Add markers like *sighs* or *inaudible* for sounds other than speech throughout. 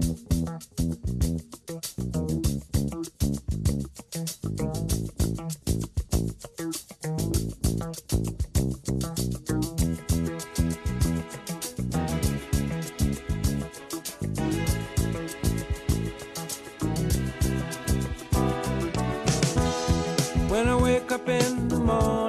When I wake up in the morning,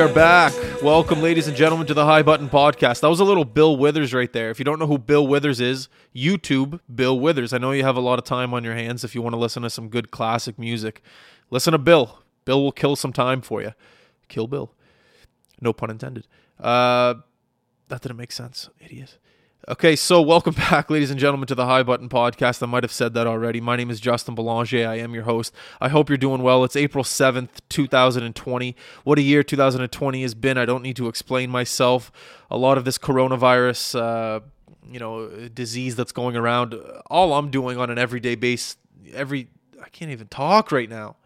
are back. Welcome, ladies and gentlemen, to the High Button Podcast. That was a little Bill Withers right there. If you don't know who Bill Withers is, YouTube Bill Withers. I know you have a lot of time on your hands if you want to listen to some good classic music. Listen to Bill. Bill will kill some time for you. Kill Bill. No pun intended. Uh, that didn't make sense, idiot. Okay, so welcome *laughs* back, ladies and gentlemen, to the High Button Podcast. I might have said that already. My name is Justin Belanger. I am your host. I hope you're doing well. It's April 7th, 2020. What a year 2020 has been. I don't need to explain myself. A lot of this coronavirus, uh, you know, disease that's going around, all I'm doing on an everyday base, every, I can't even talk right now.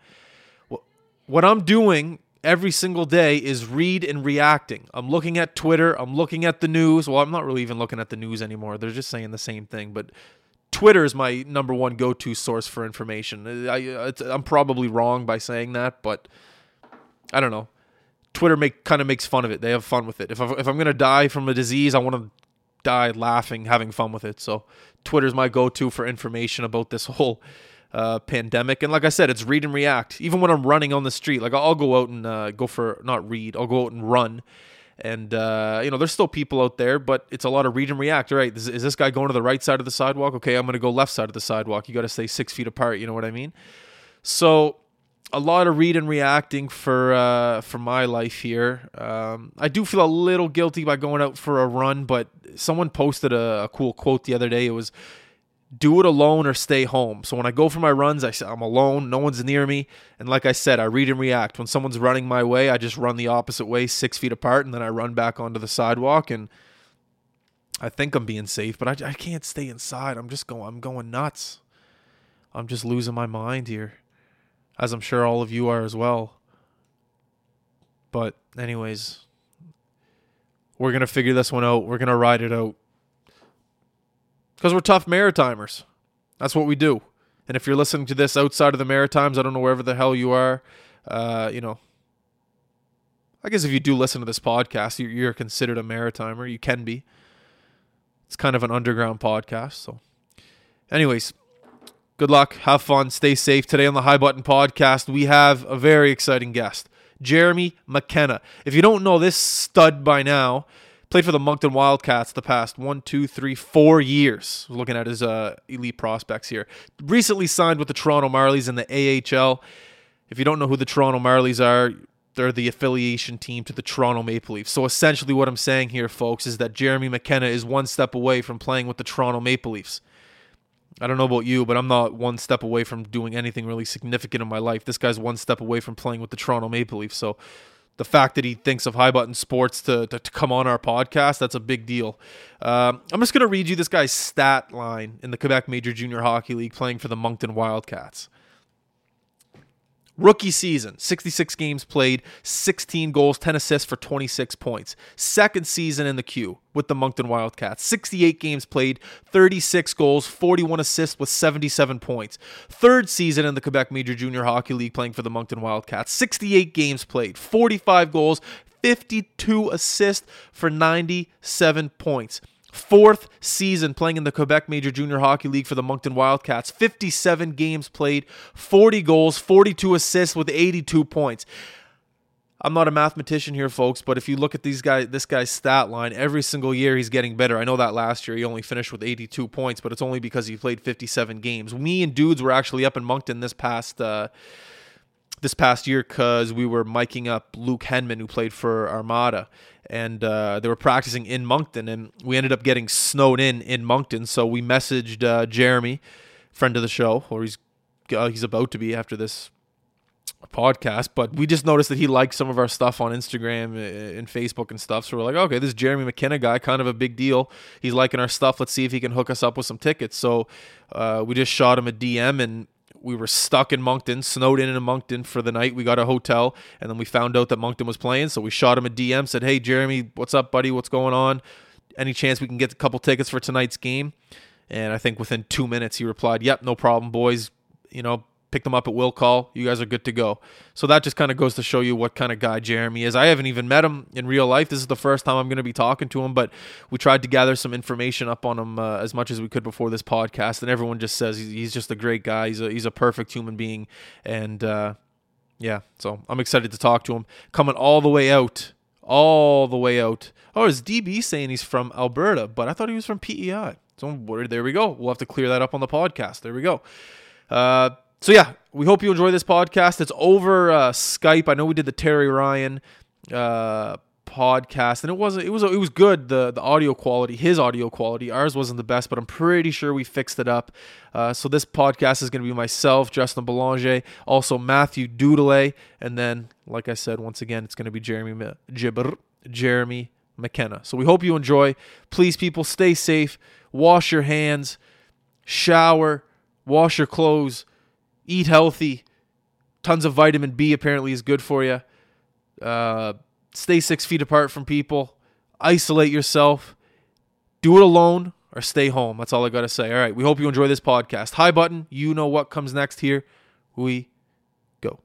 What, what I'm doing every single day is read and reacting. I'm looking at Twitter, I'm looking at the news. Well, I'm not really even looking at the news anymore. They're just saying the same thing, but Twitter is my number one go-to source for information. I, I'm probably wrong by saying that, but I don't know. Twitter make kind of makes fun of it. They have fun with it. If, I, if I'm gonna die from a disease, I want to die laughing, having fun with it. So Twitter's my go-to for information about this whole uh, pandemic. And like I said, it's read and react. Even when I'm running on the street, like I'll go out and uh, go for not read, I'll go out and run. And uh, you know, there's still people out there, but it's a lot of read and react. All right, is, is this guy going to the right side of the sidewalk? Okay, I'm going to go left side of the sidewalk. You got to stay six feet apart. You know what I mean? So a lot of read and reacting for uh, for my life here. Um, I do feel a little guilty by going out for a run, but someone posted a, a cool quote the other day. It was do it alone or stay home. So when I go for my runs, I, I'm alone, no one's near me. And like I said, I read and react. When someone's running my way, I just run the opposite way, six feet apart, and then I run back onto the sidewalk. And I think I'm being safe, but I, I can't stay inside. I'm just going, I'm going nuts. I'm just losing my mind here, as I'm sure all of you are as well. But, anyways, we're going to figure this one out. We're going to ride it out because we're tough Maritimers. That's what we do. And if you're listening to this outside of the Maritimes, I don't know wherever the hell you are, uh, you know, I guess if you do listen to this podcast, you're, you're considered a Maritimer. You can be. It's kind of an underground podcast. So, anyways, good luck. Have fun. Stay safe. Today on the High Button Podcast, we have a very exciting guest, Jeremy McKenna. If you don't know this stud by now, Played for the Moncton Wildcats the past one, two, three, four years. Looking at his uh, elite prospects here. Recently signed with the Toronto Marlies in the AHL. If you don't know who the Toronto Marlies are, they're the affiliation team to the Toronto Maple Leafs. So essentially, what I'm saying here, folks, is that Jeremy McKenna is one step away from playing with the Toronto Maple Leafs. I don't know about you, but I'm not one step away from doing anything really significant in my life. This guy's one step away from playing with the Toronto Maple Leafs. So the fact that he thinks of High Button Sports to, to, to come on our podcast, that's a big deal. Um, I'm just going to read you this guy's stat line in the Quebec Major Junior Hockey League playing for the Moncton Wildcats. Rookie season, 66 games played, 16 goals, 10 assists for 26 points. Second season in the queue with the Moncton Wildcats, 68 games played, 36 goals, 41 assists with 77 points. Third season in the Quebec Major Junior Hockey League playing for the Moncton Wildcats, 68 games played, 45 goals, 52 assists for 97 points fourth season playing in the Quebec Major Junior Hockey League for the Moncton Wildcats. 57 games played, 40 goals, 42 assists with 82 points. I'm not a mathematician here, folks, but if you look at these guys, this guy's stat line, every single year he's getting better. I know that last year he only finished with 82 points, but it's only because he played 57 games. Me and dudes were actually up in Moncton this past uh, this past year because we were miking up Luke Henman, who played for Armada, and uh, they were practicing in Moncton, and we ended up getting snowed in in Moncton. So we messaged uh, Jeremy, friend of the show, or he's uh, he's about to be after this podcast, but we just noticed that he liked some of our stuff on Instagram uh, and Facebook and stuff. So we're like, okay, this Jeremy McKenna guy, kind of a big deal. He's liking our stuff. Let's see if he can hook us up with some tickets. So uh, we just shot him a DM and we were stuck in Moncton, snowed in in Moncton for the night. We got a hotel, and then we found out that Moncton was playing. So we shot him a DM, said, "Hey, Jeremy, what's up, buddy? What's going on? Any chance we can get a couple tickets for tonight's game?" And I think within two minutes he replied, "Yep, no problem, boys. You know, pick them up at will call. You guys are good to go. So that just kind of goes to show you what kind of guy Jeremy is. I haven't even met him in real life. This is the first time I'm going to be talking to him, but we tried to gather some information up on him uh, as much as we could before this podcast, and everyone just says he's, just a great guy. He's a he's a perfect human being, and uh, yeah, so I'm excited to talk to him. Coming all the way out, all the way out. Oh, is DB saying he's from Alberta, but I thought he was from PEI. So there we go. We'll have to clear that up on the podcast. There we go. Uh, so yeah, we hope you enjoy this podcast. It's over uh, Skype. I know we did the Terry Ryan uh, podcast, and it was it was it was good. The the audio quality, his audio quality, ours wasn't the best, but I'm pretty sure we fixed it up. Uh, so this podcast is going to be myself, Justin Belanger, also Matthew Doodley, and then, like I said, once again, it's going to be Jeremy Gibber, Jeremy McKenna. So we hope you enjoy. Please, people, stay safe. Wash your hands. Shower. Wash your clothes eat healthy. Tons of vitamin B apparently is good for you. Uh, stay six feet apart from people. Isolate yourself. Do it alone or stay home. That's all I got to say. All right. We hope you enjoy this podcast. Hi, button. You know what comes next here. We go.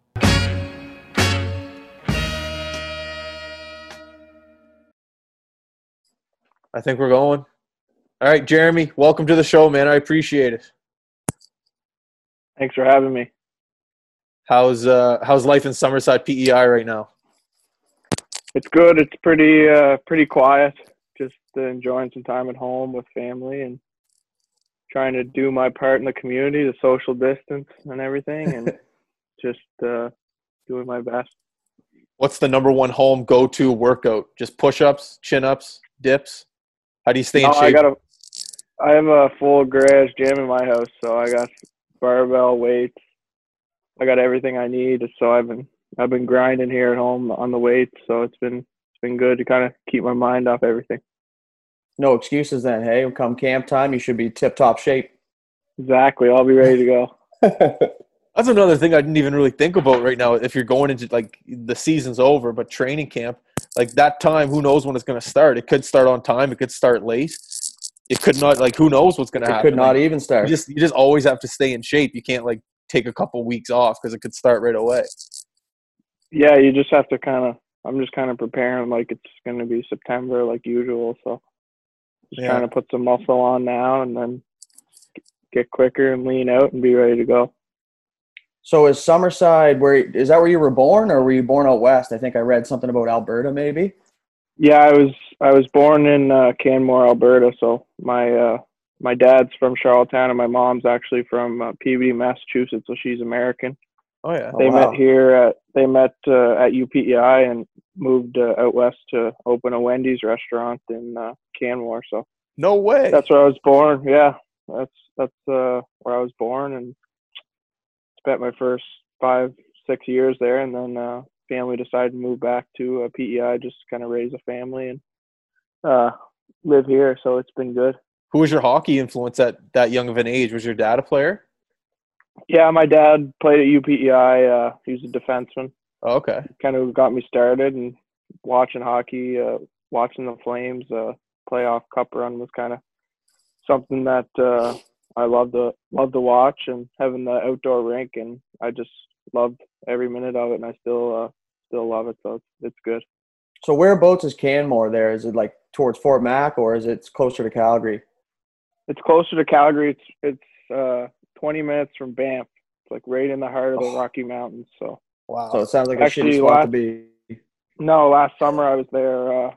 I think we're going. All right, Jeremy, welcome to the show, man. I appreciate it. Thanks for having me. How's uh how's life in Summerside PEI right now? It's good. It's pretty uh pretty quiet. Just uh, enjoying some time at home with family and trying to do my part in the community, the social distance and everything, and *laughs* just uh, doing my best. What's the number one home go to workout? Just push ups, chin ups, dips. How do you stay in shape? I got a, I have a full garage gym in my house, so I got barbell weights. I got everything I need. So I've been I've been grinding here at home on the weights. So it's been it's been good to kind of keep my mind off everything. No excuses then. Hey, come camp time, you should be tip top shape. Exactly. I'll be ready to go. *laughs* That's another thing I didn't even really think about right now. If you're going into like the season's over, but training camp, like that time, who knows when it's going to start? It could start on time. It could start late it could not like who knows what's going to happen. It could not like, even start. You just you just always have to stay in shape. You can't like take a couple weeks off because it could start right away. Yeah, you just have to kind of. I'm just kind of preparing like it's going to be September like usual. So just Yeah. trying to put some muscle on now and then get quicker and lean out and be ready to go. So is Summerside where is that where you were born or were you born out west? I think I read something about Alberta maybe. Yeah, I was I was born in uh, Canmore, Alberta. So my uh, my dad's from Charlottetown and my mom's actually from uh, Peabody, Massachusetts. So she's American. Oh yeah. they wow. met here at they met uh, at UPEI and moved uh, out west to open a Wendy's restaurant in uh, Canmore. So No way. that's where I was born. Yeah, that's that's uh, where I was born and spent my first five six years there, and then uh, family decided to move back to uh, PEI just to kind of raise a family and uh, live here. So it's been good. Who was your hockey influence at that young of an age? Was your dad a player? Yeah, my dad played at UPEI. Uh, he was a defenseman. Oh, okay. kind of got me started and watching hockey, uh, watching the Flames uh, playoff cup run was kind of something that uh, I loved to love to watch and having the outdoor rink and I just loved every minute of it and I still uh, still love it so it's it's good. So whereabouts is Canmore there? Is it like towards Fort Mac or is it closer to Calgary? It's closer to Calgary. It's it's uh, 20 minutes from Banff. It's like right in the heart of the Rocky Mountains. So Wow. So it sounds like a Actually, shitty spot last- to be. No, last summer I was there. Uh,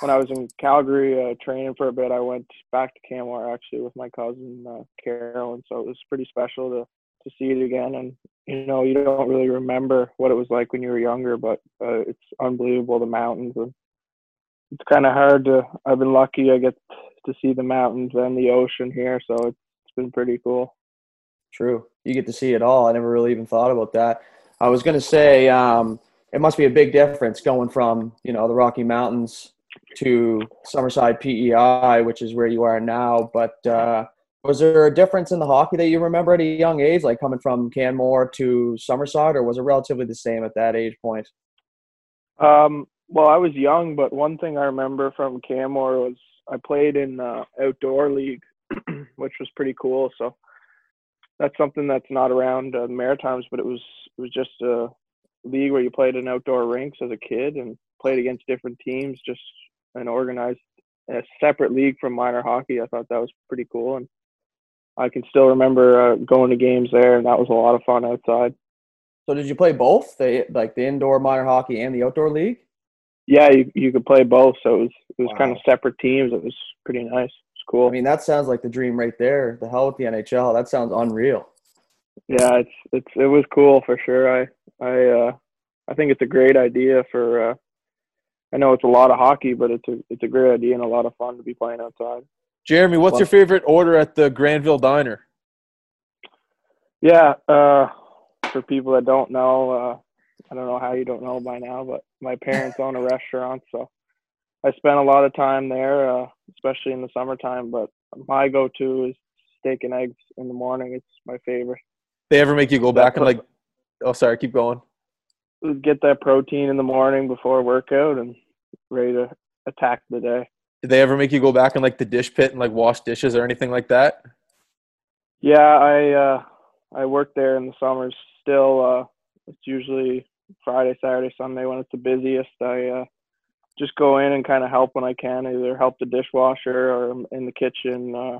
when I was in Calgary uh, training for a bit, I went back to Canmore actually with my cousin uh, Carolyn. So it was pretty special to to see it again. And you know, you don't really remember what it was like when you were younger, but uh, it's unbelievable the mountains and it's kind of hard to. I've been lucky. I get to see the mountains and the ocean here, so it's, been pretty cool. True. You get to see it all. I never really even thought about that. I was to say um, it must be a big difference going from you know the Rocky Mountains to Summerside PEI, which is where you are now. But uh, was there a difference in the hockey that you remember at a young age, like coming from Canmore to Summerside, or was it relatively the same at that age point? Um, well, I was young, but one thing I remember from Canmore was I played in uh, outdoor league, *clears throat* which was pretty cool. So that's something that's not around uh, the Maritimes, but it was it was just a league where you played in outdoor rinks as a kid and played against different teams, just an organized a separate league from minor hockey. I thought that was pretty cool, and I can still remember uh, going to games there, and that was a lot of fun outside. So did you play both, the like the indoor minor hockey and the outdoor league? Yeah, you you could play both, so it was it was Wow. kind of separate teams. It was pretty nice. It's cool. I mean, that sounds like the dream right there. The hell with the NHL. That sounds unreal. yeah, it's it's it was cool for sure. I I uh I think it's a great idea for uh I know it's a lot of hockey, but it's a it's a great idea and a lot of fun to be playing outside. Jeremy, what's your favorite order at the Granville Diner? Yeah, uh for people that don't know, uh I don't know how you don't know by now, but my parents own a restaurant, so I spent a lot of time there, uh, especially in the summertime. But my go-to is steak and eggs in the morning. It's my favorite. They ever make you go back and like? Oh, sorry. Keep going. Get that protein in the morning before workout and ready to attack the day. Did they ever make you go back in like the dish pit and like wash dishes or anything like that? Yeah, I uh, I work there in the summers. Still, uh, it's usually Friday, Saturday, Sunday when it's the busiest. I uh, just go in and kind of help when I can, either help the dishwasher or in the kitchen. Uh,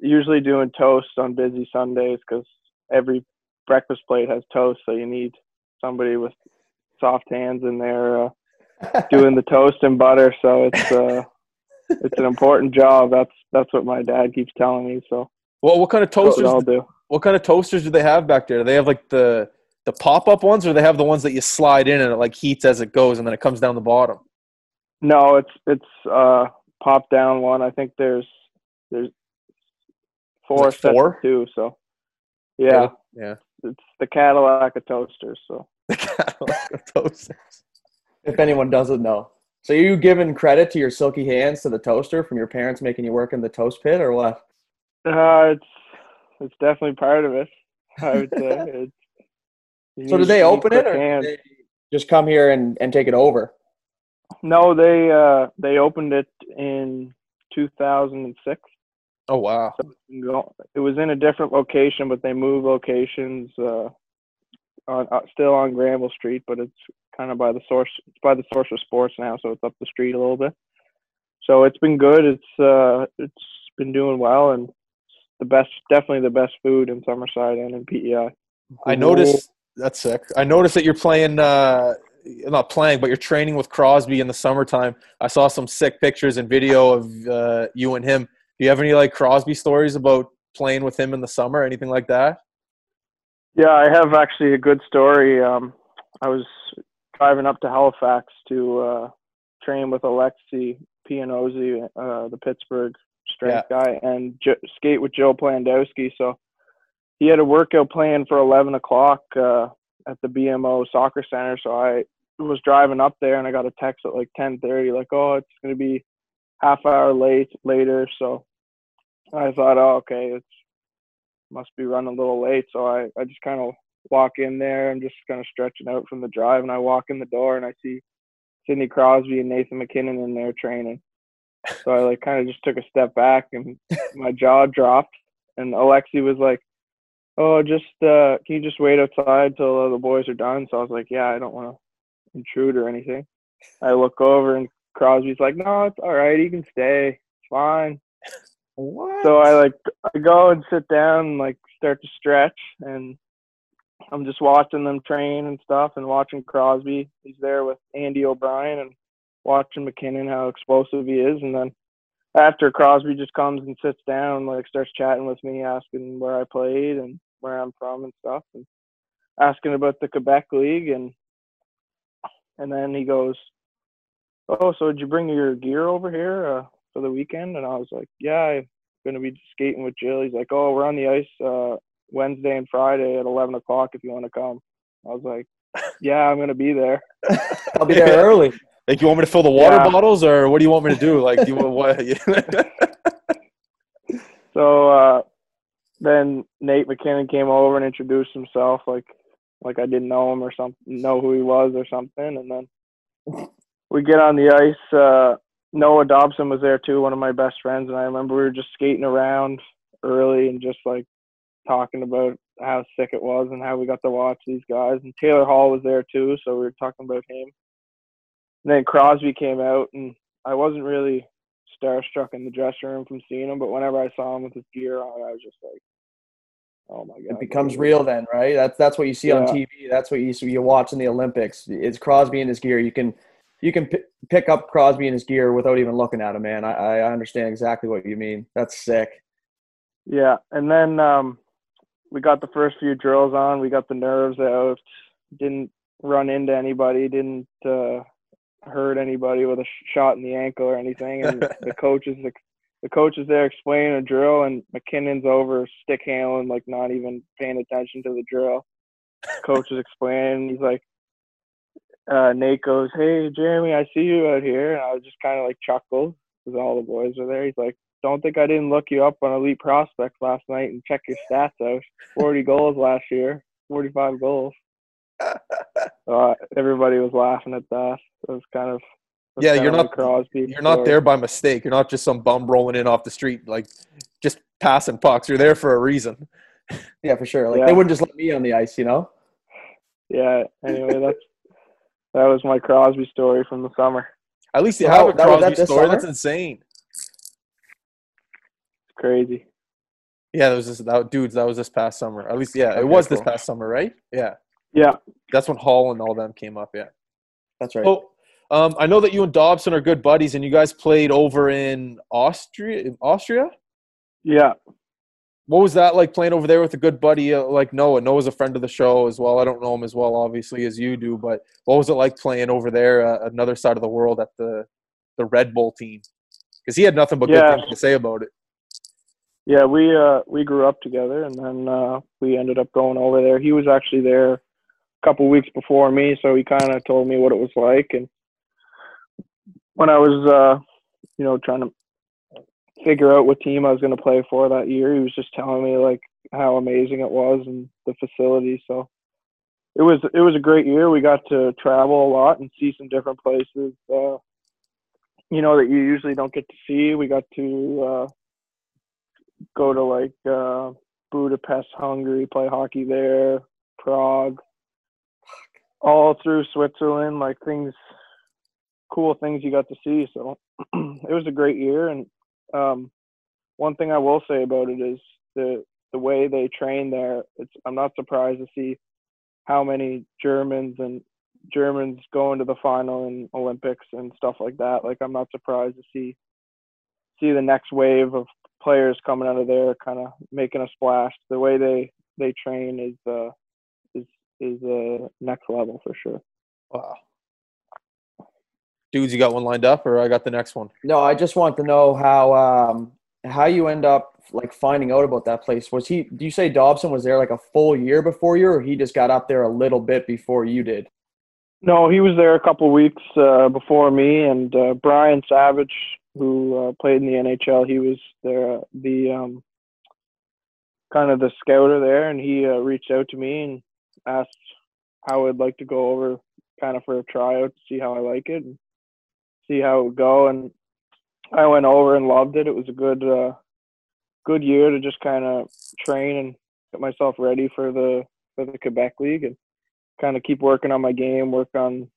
usually doing toast on busy Sundays because every breakfast plate has toast, so you need somebody with soft hands in there uh, doing the toast and butter. So it's uh, it's an important job. That's that's what my dad keeps telling me. So Well, what kind of what toasters? I'll do. What kind of toasters do they have back there? Do they have like the the pop up ones, or they have the ones that you slide in and it like heats as it goes, and then it comes down the bottom? No, it's it's uh pop down one. I think there's there's four Like four? two. So yeah, yeah. it's the Cadillac of toasters. So *laughs* The Cadillac of toasters. If anyone doesn't know. So you giving credit to your silky hands to the toaster from your parents making you work in the toast pit or what? uh, it's it's definitely part of it. I would say. *laughs* It's, So did they open it or they just come here and, and take it over? No, they uh they opened it in 2006. Oh wow. go- it was in a different location, but they moved locations. Uh, on uh, still on Granville Street, but it's kind of by the source. It's by the source of sports now, so it's up the street a little bit. So it's been good. It's uh, it's been doing well, and the best, definitely the best food in Summerside and in PEI. I noticed that's sick. I noticed that you're playing, uh, not playing, but you're training with Crosby in the summertime. I saw some sick pictures and video of uh, you and him. Do you have any like Crosby stories about playing with him in the summer, anything like that? Yeah, I have actually a good story. Um, I was driving up to Halifax to uh, train with Alexi Pianozzi, uh, the Pittsburgh strength guy, and jo- skate with Joe Plandowski. So he had a workout plan for 11 o'clock uh, at the BMO Soccer Center. So I was driving up there, and I got a text at like 10:30, like, "Oh, it's going to be half hour late later." So I thought, "Oh, okay, it's must be running a little late. So I, I just kind of walk in there. I'm just kind of stretching out from the drive, and I walk in the door and I see Sidney Crosby and Nathan MacKinnon in there training. So I like kind of just took a step back and *laughs* my jaw dropped. And Alexi was like, "Oh, just uh, can you just wait outside till uh, the boys are done?" So I was like, "Yeah, I don't want to intrude or anything." I look over and Crosby's like, "No, it's all right. You can stay. It's fine." What? So I like I go and sit down and like start to stretch and I'm just watching them train and stuff and watching Crosby. He's there with Andy O'Brien and watching MacKinnon how explosive he is and then after Crosby just comes and sits down, like starts chatting with me, asking where I played and where I'm from and stuff, and asking about the Quebec League, and and then he goes, "Oh, so did you bring your gear over here uh, for the weekend?" And I was like, "Yeah, I'm gonna be skating with Jill." He's like, "Oh, we're on the ice uh, Wednesday and Friday at 11 o'clock if you want to come." I was like, *laughs* "Yeah, I'm gonna be there." I'll be there early. *laughs* Like, you want me to fill the water Yeah. bottles, or what do you want me to do? Like, do you want what? *laughs* So uh, then Nate MacKinnon came over and introduced himself, like like I didn't know him or something, know who he was or something. And then we get on the ice. Uh, Noah Dobson was there too, one of my best friends, and I remember we were just skating around early and just like talking about how sick it was and how we got to watch these guys. And Taylor Hall was there too, so we were talking about him. And then Crosby came out, and I wasn't really starstruck in the dressing room from seeing him, but whenever I saw him with his gear on, I was just like, "Oh my god!" It becomes real then, right? That's that's what you see on TV. That's what you see, you watch in the Olympics. It's Crosby in his gear. You can you can p- pick up Crosby in his gear without even looking at him, man. I, I understand exactly what you mean. That's sick. Yeah, and then um, we got the first few drills on. We got the nerves out. Didn't run into anybody. Didn't uh, hurt anybody with a sh- shot in the ankle or anything. And *laughs* the coaches, the coach is there explaining a drill, and MacKinnon's over stick handling, like not even paying attention to the drill. Coach is explaining. He's like, uh, Nate goes, "Hey, Jeremy, I see you out here." And I was just kind of like chuckled because all the boys are there. He's like, "Don't think I didn't look you up on Elite Prospects last night and check your stats out. 40 goals last year, 45 goals." *laughs* Uh, everybody was laughing at that. It was kind of was Yeah, kind you're of not- Crosby. You're not there by mistake. You're not just some bum rolling in off the street, like just passing pucks. You're there for a reason. Yeah, for sure. Like Yeah. they wouldn't just let me on the ice, you know. Yeah. Anyway, that's that was my Crosby story from the summer. At least you So have how- a Crosby that this story. That's insane. It's crazy. Yeah, that was this. That, dudes, that was this past summer. At least, yeah, it Okay, was this past summer, right? Yeah, Yeah. that's when Hall and all them came up. Yeah. That's right. Oh, um, I know that you and Dobson are good buddies, and you guys played over in Austria. Austria. Yeah. What was that like playing over there with a good buddy uh, like Noah? Noah's a friend of the show as well. I don't know him as well, obviously, as you do, but what was it like playing over there, uh, another side of the world at the the Red Bull team? Because he had nothing but Yeah. good things to say about it. Yeah, we uh we grew up together and then uh we ended up going over there. He was actually there a couple weeks before me, so he kind of told me what it was like and when I was uh you know trying to figure out what team I was going to play for that year, he was just telling me like how amazing it was and the facility. So it was it was a great year. We got to travel a lot and see some different places uh you know that you usually don't get to see. We got to uh go to like uh, Budapest, Hungary, play hockey there, Prague, all through Switzerland, like things, cool things you got to see. So *clears throat* it was a great year. And um, one thing I will say about it is the the way they train there. It's I'm not surprised to see how many Germans and Germans going to the final in Olympics and stuff like that. Like I'm not surprised to see see the next wave of players coming out of there kind of making a splash. The way they they train is uh is is uh next level for sure. Wow. Dudes, you got one lined up, or I got the next one? No, I just want to know how um how you end up like finding out about that place. Was he? Do you say Dobson was there like a full year before you, or he just got up there a little bit before you did? No, he was there a couple weeks uh, before me, and uh, Brian Savage, who uh, played in the NHL, he was there, the um, kind of the scouter there, and he uh, reached out to me and asked how I'd like to go over, kind of for a tryout to see how I like it and see how it would go. And I went over and loved it. It was a good, uh, good year to just kind of train and get myself ready for the for the Quebec League and kind of keep working on my game, work on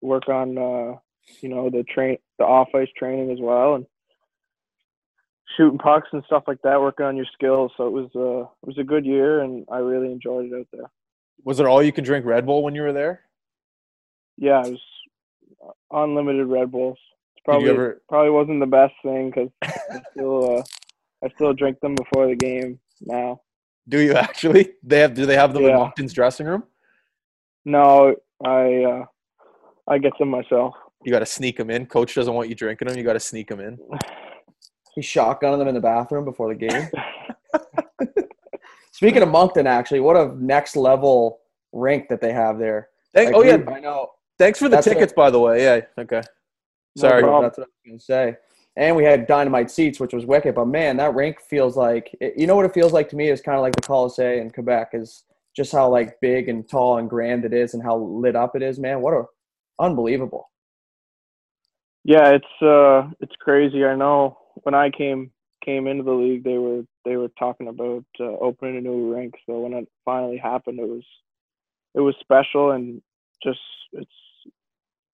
work on uh, you know the train the off ice training as well, and shooting pucks and stuff like that. Working on your skills. So it was uh, it was a good year, and I really enjoyed it out there. Was it all you could drink Red Bull when you were there? Yeah, it was unlimited Red Bulls. It's probably ever? probably wasn't the best thing because I still uh, I still drink them before the game now. Do you actually? They have. Do they have them in Yeah. Moncton's dressing room? No, I uh, I get them myself. You got to sneak them in. Coach doesn't want you drinking them. You got to sneak them in. *sighs* He's shotgunning them in the bathroom before the game. *laughs* *laughs* Speaking of Moncton, actually, what a next level rink that they have there. Thank, Like, oh yeah. I know. Thanks for the That's tickets, by the way. Yeah. Okay. Sorry. problem. That's what I was going to say. And we had dynamite seats, which was wicked. But man, that rink feels like it, you know what it feels like to me is kind of like the Colisée in Quebec is just how like big and tall and grand it is and how lit up it is. Man, what a unbelievable. Yeah, it's uh it's crazy. I know when I came came into the league, they were they were talking about uh, opening a new rink. So when it finally happened, it was it was special and just it's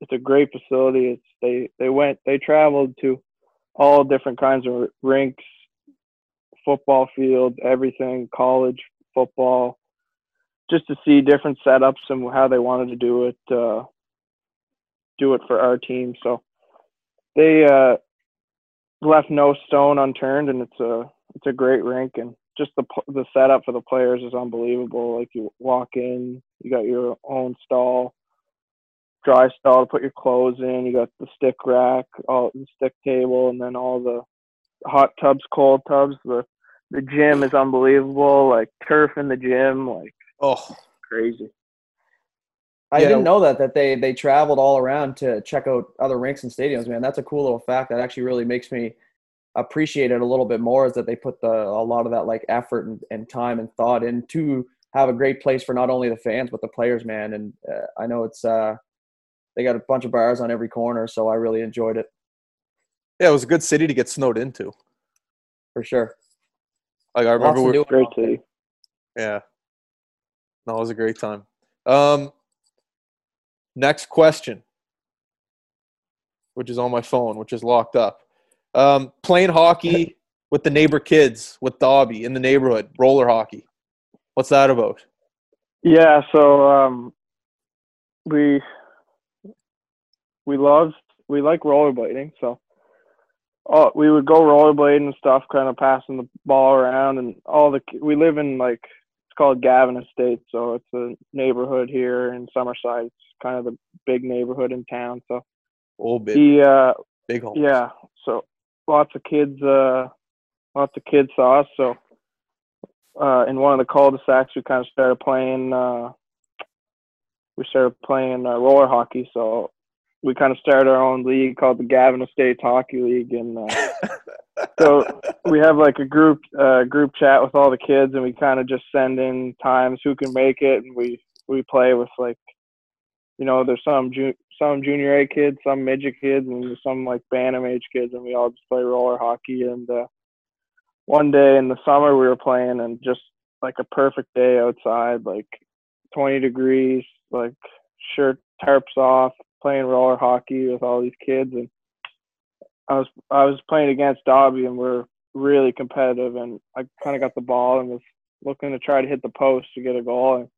it's a great facility. It's they they went they traveled to all different kinds of rinks, football fields, everything, college football, just to see different setups and how they wanted to do it. Uh, do it for our team. So they uh, left no stone unturned, and it's a it's a great rink, and just the the setup for the players is unbelievable. Like you walk in, you got your own stall, dry stall to put your clothes in. You got the stick rack, all the stick table, and then all the hot tubs, cold tubs. The the gym is unbelievable. Like turf in the gym, like Oh, crazy. I Yeah. didn't know that that they they traveled all around to check out other rinks and stadiums. Man, that's a cool little fact. That actually really makes me appreciate it a little bit more. Is that they put the a lot of that like effort and, and time and thought into have a great place for not only the fans but the players. Man, and uh, I know it's uh they got a bunch of bars on every corner, so I really enjoyed it yeah. It was a good city to get snowed into. for sure. Like I remember Lots we do in Great Moncton. city. Yeah. No, it was a great time. Um, next question, which is on my phone, which is locked up. Um, playing hockey with the neighbor kids with Dobby in the neighborhood, roller hockey. What's that about? Yeah, so um, we we love we like rollerblading, so oh, we would go rollerblading and stuff, kind of passing the ball around, and all the we live in like it's called Gavin Estate, so it's a neighborhood here in Summerside. It's kind of the big neighborhood in town. So Oh, big, he uh, big home. yeah, so lots of kids, uh, lots of kids saw us. So uh, in one of the cul-de-sacs, we kind of started playing. Uh, we started playing uh, roller hockey. So we kind of started our own league called the Gavin Estates Hockey League, and uh, *laughs* so we have like a group uh, group chat with all the kids, and we kind of just send in times who can make it, and we we play with like, you know, there's some ju- some junior A kids, some midget kids, and some like Bantam age kids, and we all just play roller hockey. And uh, one day in the summer, we were playing, and just like a perfect day outside, like 20 degrees, like shirt tarps off, playing roller hockey with all these kids, and I was I was playing against Dobby, and we're really competitive, and I kind of got the ball and was looking to try to hit the post to get a goal, and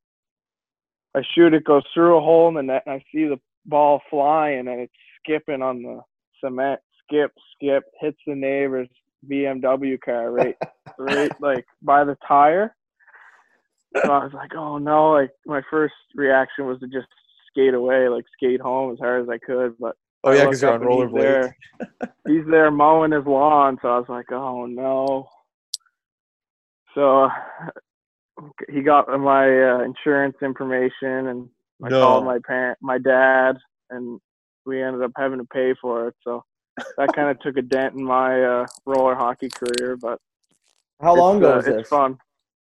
I shoot it, goes through a hole in the net, and I see the ball flying, and it's skipping on the cement, skip, skip, hits the neighbor's BMW car right, *laughs* right like by the tire. So I was like, oh no! Like my first reaction was to just skate away, like skate home as hard as I could, but Oh yeah, because you're on and he's there. He's there mowing his lawn, so I was like, "Oh no!" So he got my uh, insurance information, and I No. called my parent, my dad, and we ended up having to pay for it. So that kind of took a dent in my uh, roller hockey career, but How long ago uh, was this? It's fun.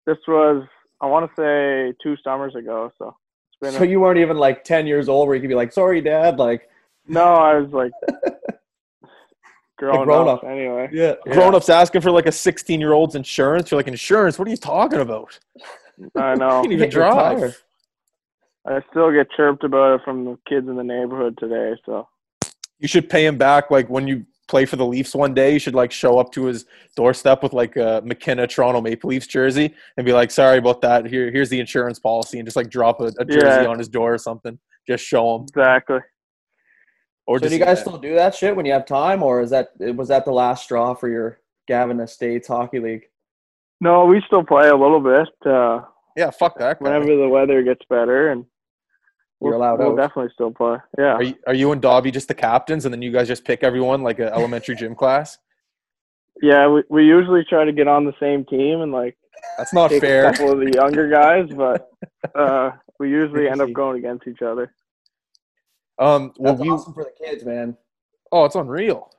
This was, I want to say, two summers ago. So it's been. So a, you weren't even like ten years old where you could be like, "Sorry, Dad." Like, no, I was like *laughs* grown, grown up, up. anyway. yeah, Grown ups asking for like a 16 year old's insurance. You're like, insurance? What are you talking about? I *laughs* know. You can't even drive. I still get chirped about it from the kids in the neighborhood today. So You should pay him back. Like when you play for the Leafs one day, you should like show up to his doorstep with like a McKenna Toronto Maple Leafs jersey and be like, "Sorry about that. Here, here's the insurance policy," and just like drop a, a jersey Yeah. on his door or something. Just show him. exactly. Or So do you guys still do that shit when you have time, or is that was that the last straw for your Gavin Estates Hockey League? No, we still play a little bit. Uh, Yeah, fuck that. Guy. whenever the weather gets better, and You're we'll, allowed we'll definitely still play. Yeah, Are you, are you and Dobby just the captains, and then you guys just pick everyone like an elementary gym class? yeah. We we usually try to get on the same team and like That's not take fair. a couple of the younger guys, *laughs* but uh, we usually end up going against each other. Um, well, That's we awesome for the kids, man. oh, it's unreal.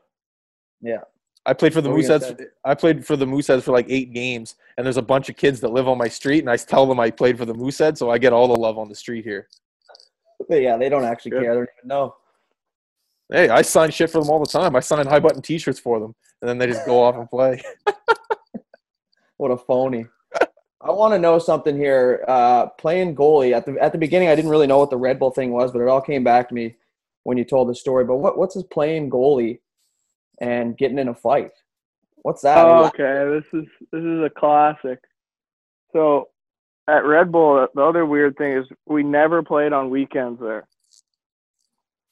Yeah. I played for the What were Mooseheads. I played for the Mooseheads for like eight games, and there's a bunch of kids that live on my street, and I tell them I played for the Mooseheads, so I get all the love on the street here. But yeah, they don't actually Yeah. care. They don't even know. Hey, I sign shit for them all the time. I sign high button T-shirts for them, and then they just go off and play. *laughs* What a phony. I want to know something here. Uh, playing goalie at the at the beginning, I didn't really know what the Red Bull thing was, but it all came back to me when you told the story. But what what's his playing goalie and getting in a fight? What's that? Oh, okay, this is this is a classic. So at Red Bull, the other weird thing is we never played on weekends there.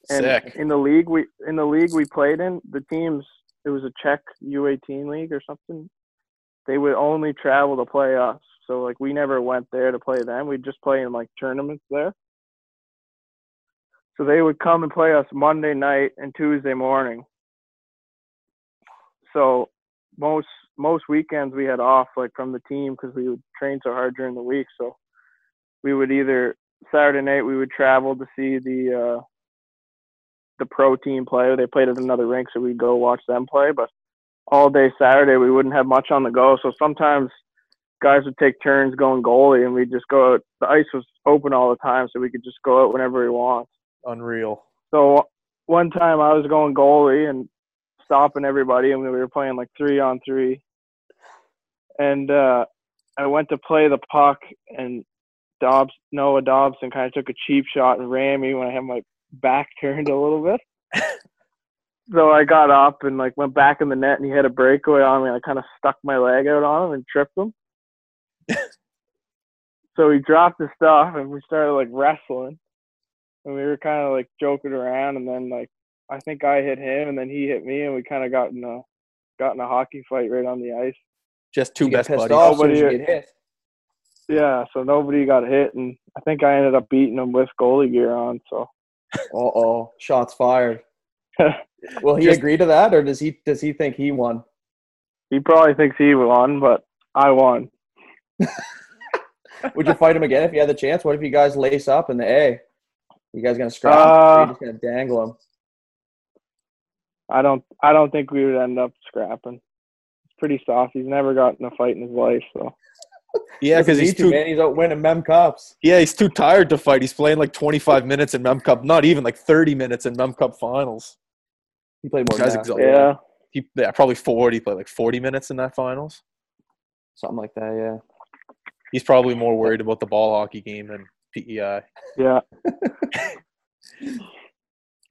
And Sick. in the league we in the league we played in, the teams it was a Czech U18 league or something. They would only travel to play us. So like we never went there to play them. We'd just play in like tournaments there. So they would come and play us Monday night and Tuesday morning. So most most weekends we had off like from the team because we would train so hard during the week. So we would either Saturday night we would travel to see the uh, the pro team play. They played at another rink, so we'd go watch them play. But all day Saturday we wouldn't have much on the go. So sometimes guys would take turns going goalie, and we'd just go out. The ice was open all the time, so we could just go out whenever we want. Unreal. So one time I was going goalie and stopping everybody, and we were playing like three on three. And uh, I went to play the puck, and Dobbs Noah Dobson kind of took a cheap shot and ran me when I had my back turned a little bit. *laughs* so I got up and like went back in the net, and he had a breakaway on me. And I kind of stuck my leg out on him and tripped him. *laughs* so he dropped his stuff, and we started like wrestling and we were kind of like joking around and then like I think I hit him and then he hit me and we kind of got in a got in a hockey fight right on the ice. Just two best buddies. off as you Nobody- get hit. Yeah, so nobody got hit and I think I ended up beating him with goalie gear on. So Uh oh, shots fired. *laughs* Will he Just- agree to that, or does he does he think he won? he probably thinks he won, but I won. Would you fight him again if you had the chance? What if you guys lace up in the A? You guys gonna scrap? or are Uh, you just gonna dangle him? I don't I don't think we would end up scrapping. He's pretty soft. He's never gotten a fight in his life, so Yeah, because he's too. man. He's out winning Mem Cups. Yeah, he's too tired to fight. He's playing like 25 minutes in Mem Cup, not even like 30 minutes in Mem Cup finals. He played more Guy's exhausted. yeah. He yeah, probably 40. He played like 40 minutes in that finals. something like that. Yeah. He's probably more worried about the ball hockey game than PEI. Yeah. *laughs*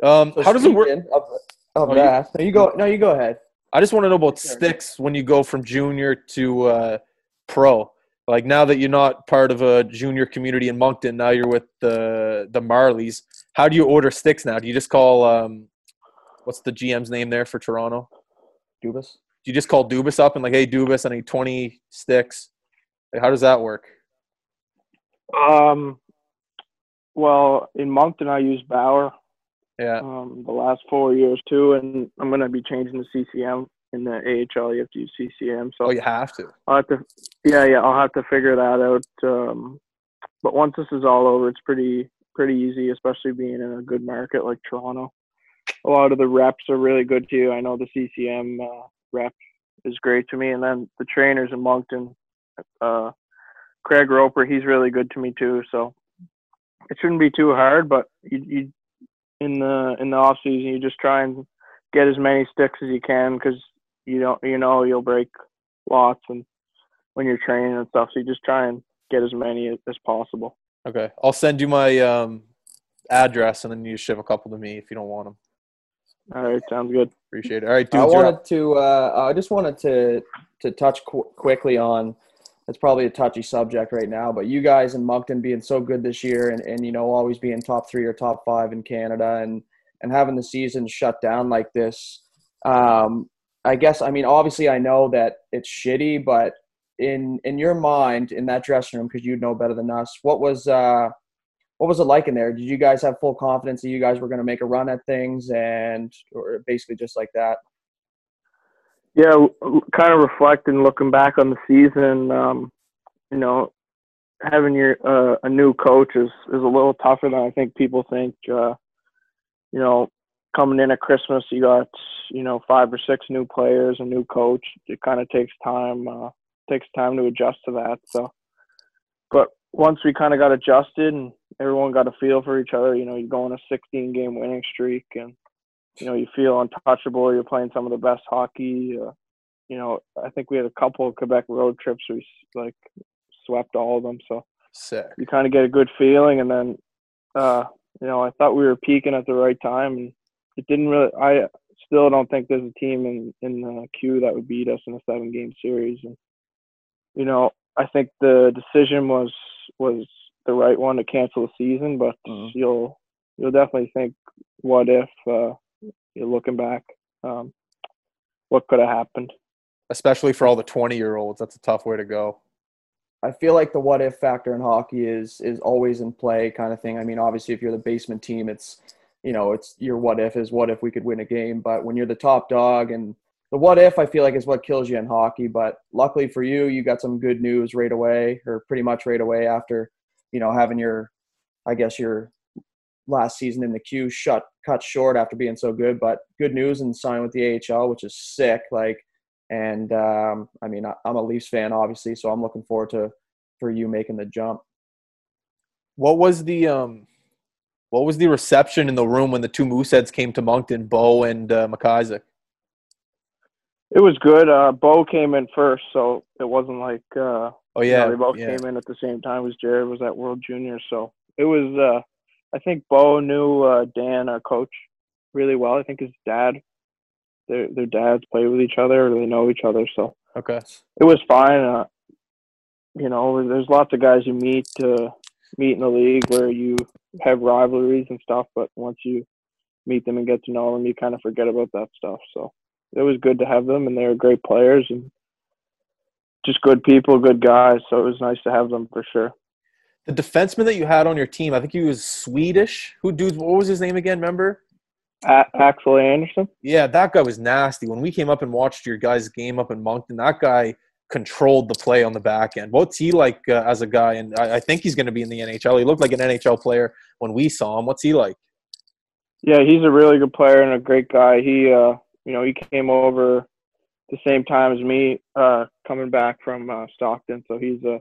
Um, So how does it work? speaking Of, of Oh, you- that, no, you go. No, you go ahead. I just want to know about Sure. sticks when you go from junior to uh, pro. Like now that you're not part of a junior community in Moncton, now you're with the the Marlies. How do you order sticks now? Do you just call um, what's the GM's name there for Toronto? Dubas. Do you just call Dubas up and like, hey Dubas, I need 20 sticks? Like, how does that work? Um well, in Moncton I use Bauer. Yeah. um, the last four years too, and I'm gonna be changing the CCM in the AHL. You have to use CCM, so Oh, you have to. I'll have to, yeah, yeah, I'll have to figure that out. Um, but once this is all over, it's pretty pretty easy, especially being in a good market like Toronto. A lot of the reps are really good too. I know the CCM uh, rep is great to me, and then the trainers in Moncton, uh, Craig Roper, he's really good to me too. So it shouldn't be too hard, but you, you in the in the off season you just try and get as many sticks as you can because you don't you know you'll break lots and when you're training and stuff. So you just try and get as many as, as possible. Okay. I'll send you my um, address and then you ship a couple to me if you don't want them. All right, sounds good. Appreciate it. All right, I dudes. you're wanted to. Uh, I just wanted to to touch qu- quickly on. It's probably a touchy subject right now, but you guys in Moncton being so good this year, and, and you know always being top three or top five in Canada, and and having the season shut down like this. Um, I guess I mean obviously I know that it's shitty, but in in your mind in that dressing room because you know better than us. What was uh, what was it like in there? Did you guys have full confidence that you guys were going to make a run at things and or basically just like that? Yeah, kind of reflecting, looking back on the season. Um, you know, having your uh, a new coach is is a little tougher than I think people think. Uh, you know, coming in at Christmas, you got you know five or six new players, a new coach. It kind of takes time uh, takes time to adjust to that. So, but once we kind of got adjusted and everyone got a feel for each other, you know, you go on a 16 game winning streak and you know you feel untouchable. You're playing some of the best hockey. Uh, you know, I think we had a couple of Quebec road trips. We like swept all of them. So Sick. you kind of get a good feeling, and then uh, you know I thought we were peaking at the right time, and it didn't really. I still don't think there's a team in in the queue that would beat us in a seven game series, and you know I think the decision was was the right one to cancel the season, but Mhm. you'll you'll definitely think what if uh, you're looking back, um, what could have happened. Especially for all the 20 year olds. That's a tough way to go. I feel like the what if factor in hockey is is always in play kind of thing. I mean, obviously if you're the basement team, it's you know, it's your what if is what if we could win a game, but when you're the top dog and the what if I feel like is what kills you in hockey, but luckily for you, you got some good news right away or pretty much right away after, you know, having your I guess your last season in the queue shut cut short after being so good, but good news and sign with the AHL, which is sick. Like and um, I mean, I, I'm a Leafs fan, obviously, so I'm looking forward to for you making the jump. What was the um what was the reception in the room when the two Mooseheads came to Moncton, Bo and uh, McIsaac? It was good. Uh, Bo came in first, so it wasn't like uh, Oh you yeah, know, they both yeah. came in at the same time as Jared was at World Junior. So it was. Uh, I think Bo knew uh, Dan, our coach, really well. I think his dad, their their dads play with each other, or they know each other. So Okay. it was fine. Uh, you know, there's lots of guys you meet uh, meet in the league where you have rivalries and stuff, but once you meet them and get to know them, you kind of forget about that stuff. So it was good to have them, and they were great players and just good people, good guys. So it was nice to have them for sure. The defenseman that you had on your team, I think he was Swedish. Who dude? What was his name again? Remember? A- Axel Andersson. Yeah, that guy was nasty. When we came up and watched your guys' game up in Moncton, that guy controlled the play on the back end. What's he like uh, as a guy? And I, I think he's going to be in the NHL. He looked like an NHL player when we saw him. What's he like? Yeah, he's a really good player and a great guy. He, uh, you know, he came over the same time as me, uh, coming back from uh, Stockton. So he's a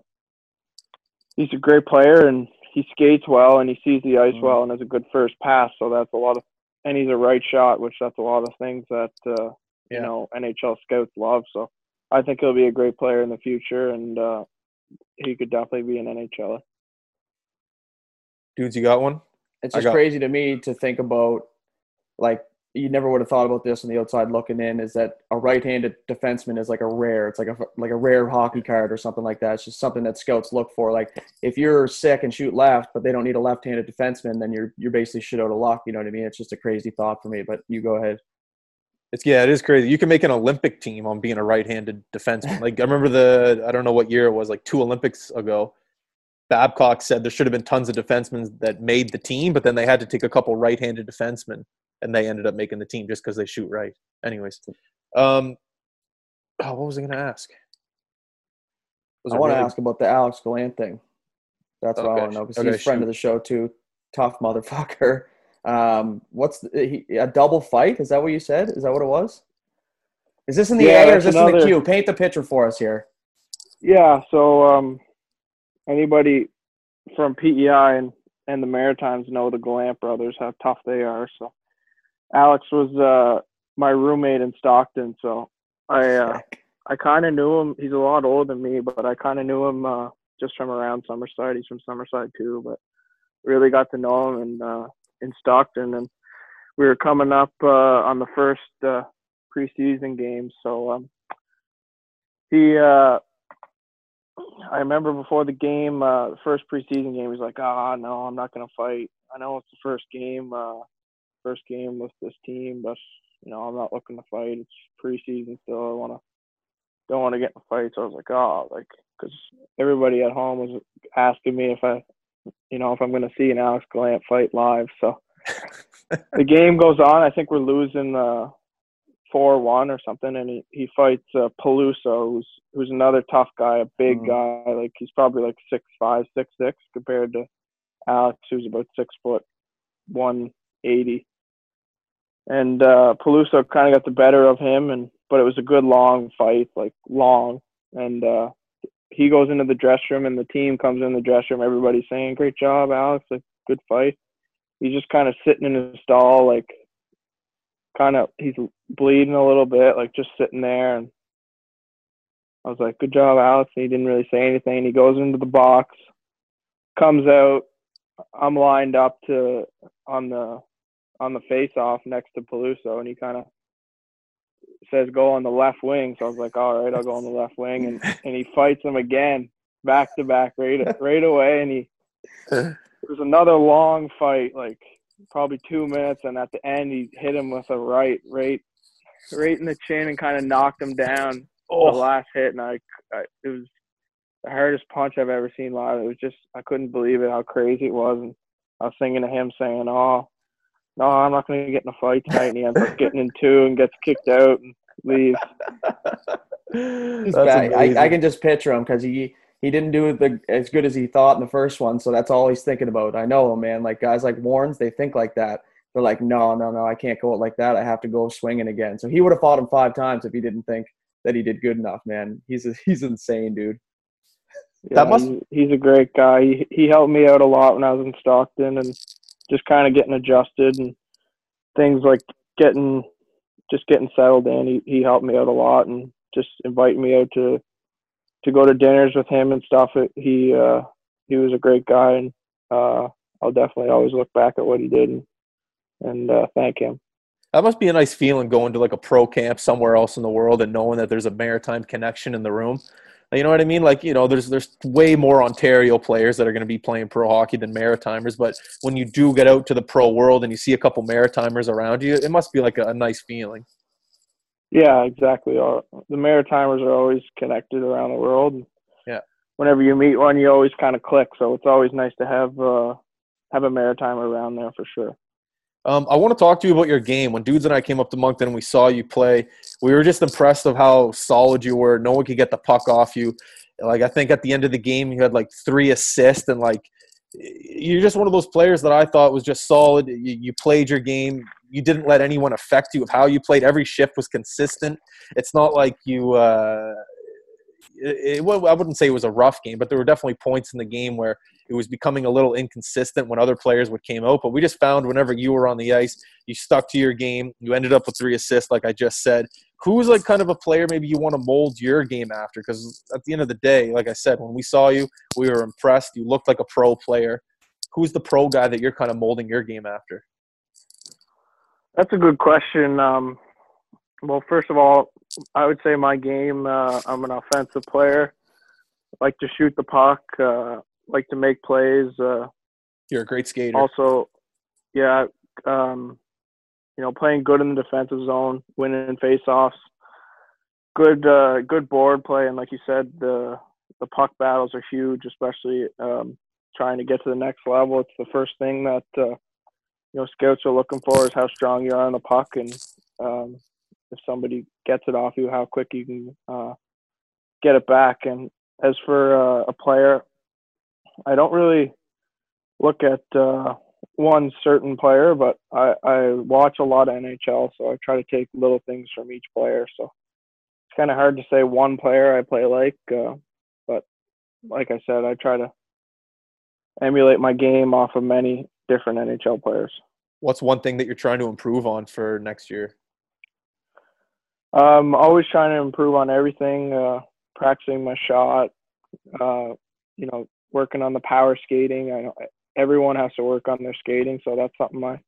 he's a great player and he skates well and he sees the ice Mhm. well and has a good first pass. So that's a lot of, and he's a right shot, which that's a lot of things that uh, Yeah. you know NHL scouts love. So I think he'll be a great player in the future and uh, he could definitely be an NHLer. Dudes, you got one? It's just got- crazy to me to think about, like, you never would have thought about this on the outside looking in. Is that a right-handed defenseman is like a rare? It's like a like a rare hockey card or something like that. It's just something that scouts look for. Like, if you're sick and shoot left, but they don't need a left-handed defenseman, then you're you're basically shit out of luck. You know what I mean? It's just a crazy thought for me. But you go ahead. It's yeah, it is crazy. You can make an Olympic team on being a right-handed defenseman. Like I remember the I don't know what year it was, like two Olympics ago. Babcock said there should have been tons of defensemen that made the team, but then they had to take a couple right-handed defensemen, and they ended up making the team just because they shoot right. Anyways, um, oh, what was I going to ask? Was I it want to really- ask about the Alex Gallant thing. That's what I Okay, want to know because okay, he's a friend of the show too. Tough motherfucker. Um, what's the, he, a double fight? Is that what you said? Is that what it was? Is this in the Yeah, A or is this in the another- queue? Paint the picture for us here. Yeah, so um, anybody from PEI and, and the Maritimes know the Gallant brothers, how tough they are. So Alex was uh, my roommate in Stockton, so I uh, I kind of knew him. He's a lot older than me, but I kind of knew him uh, just from around Summerside. He's from Summerside too, but really got to know him in uh, in Stockton, and we were coming up uh, on the first uh, preseason game, so um, he. Uh, I remember before the game, uh, the first preseason game, he's like, "Ah, no, I'm not gonna fight. I know it's the first game, uh, first game with this team, but you know, I'm not looking to fight. It's preseason still. I want to don't want to get in a fight. So I was like, oh, like because everybody at home was asking me if I, you know, if I'm going to see an Alex Gallant fight live. So *laughs* the game goes on. I think we're losing uh, four one or something, and he he fights uh, Peluso, who's who's another tough guy, a big Mhm. guy. Like he's probably like six five, six six compared to Alex, who's about six foot one eighty. And uh, Peluso kind of got the better of him, and but it was a good long fight, like long. And uh, he goes into the dressing room, and the team comes in the dressing room. Everybody's saying, "Great job, Alex! Like good fight." He's just kind of sitting in his stall, like kind of he's bleeding a little bit, like just sitting there. And I was like, "Good job, Alex." And he didn't really say anything. He goes into the box, comes out. I'm lined up to on the on the face off next to Peluso, and he kind of says go on the left wing. So I was like, all right, I'll go on the left wing, and *laughs* and he fights him again, back to back, right right away, and he *laughs* it was another long fight, like probably two minutes, and at the end he hit him with a right, right, right in the chin, and kind of knocked him down. The oh. last hit, and I, I it was the hardest punch I've ever seen live. It was just I couldn't believe it how crazy it was, and I was thinking to him saying, "Oh, no, I'm not going to get in a fight tonight," and he ends up getting in two and gets kicked out and leaves. That's bad. I, I can just picture him because he he didn't do the as good as he thought in the first one, so that's all he's thinking about. I know man. Like guys like Warrens, they think like that. They're like, no, no, no, I can't go out like that. I have to go swinging again. So he would have fought him five times if he didn't think that he did good enough, man. He's a, he's insane, dude. Yeah, That must- he's, he's a great guy. He he helped me out a lot when I was in Stockton and just kind of getting adjusted and things like getting just getting settled in. He he helped me out a lot and just inviting me out to to go to dinners with him and stuff. He uh he was a great guy and uh I'll definitely always look back at what he did and and uh, thank him. That must be a nice feeling going to like a pro camp somewhere else in the world and knowing that there's a maritime connection in the room. You know what I mean? Like, you know, there's there's way more Ontario players that are going to be playing pro hockey than Maritimers, but when you do get out to the pro world and you see a couple Maritimers around you, it must be like a, a nice feeling. Yeah, exactly. Uh, The Maritimers are always connected around the world. Yeah. Whenever you meet one, you always kind of click. So it's always nice to have uh, have a Maritimer around there for sure. Um, I want to talk to you about your game. When dudes and I came up to Moncton and we saw you play, we were just impressed of how solid you were. No one could get the puck off you. Like I think at the end of the game, you had like three assists and like you're just one of those players that I thought was just solid. You, you played your game. You didn't let anyone affect you of how you played. Every shift was consistent. It's not like you. Uh, it, it, I wouldn't say it was a rough game, but there were definitely points in the game where it was becoming a little inconsistent when other players would came out. But we just found whenever you were on the ice, you stuck to your game. You ended up with three assists, like I just said. Who's like kind of a player maybe you want to mold your game after? Because at the end of the day, like I said, when we saw you, we were impressed. You looked like a pro player. Who's the pro guy that you're kind of molding your game after? That's a good question. Um, well, first of all, I would say my game. Uh, I'm an offensive player. Like to shoot the puck. Uh, like to make plays. Uh, You're a great skater. also, yeah, um, you know, playing good in the defensive zone, winning faceoffs, good, uh, good board play, and like you said, the the puck battles are huge, especially um, trying to get to the next level. It's the first thing that uh, you know scouts are looking for is how strong you are on the puck, and um, if somebody gets it off you, how quick you can uh, get it back. And as for uh, a player, I don't really look at uh, one certain player, but I, I watch a lot of NHL, so I try to take little things from each player. So it's kind of hard to say one player I play like, uh, but like I said, I try to emulate my game off of many different NHL players. What's one thing that you're trying to improve on for next year? Um, always trying to improve on everything, uh, practicing my shot, uh, you know, working on the power skating. I know everyone has to work on their skating, so that's something I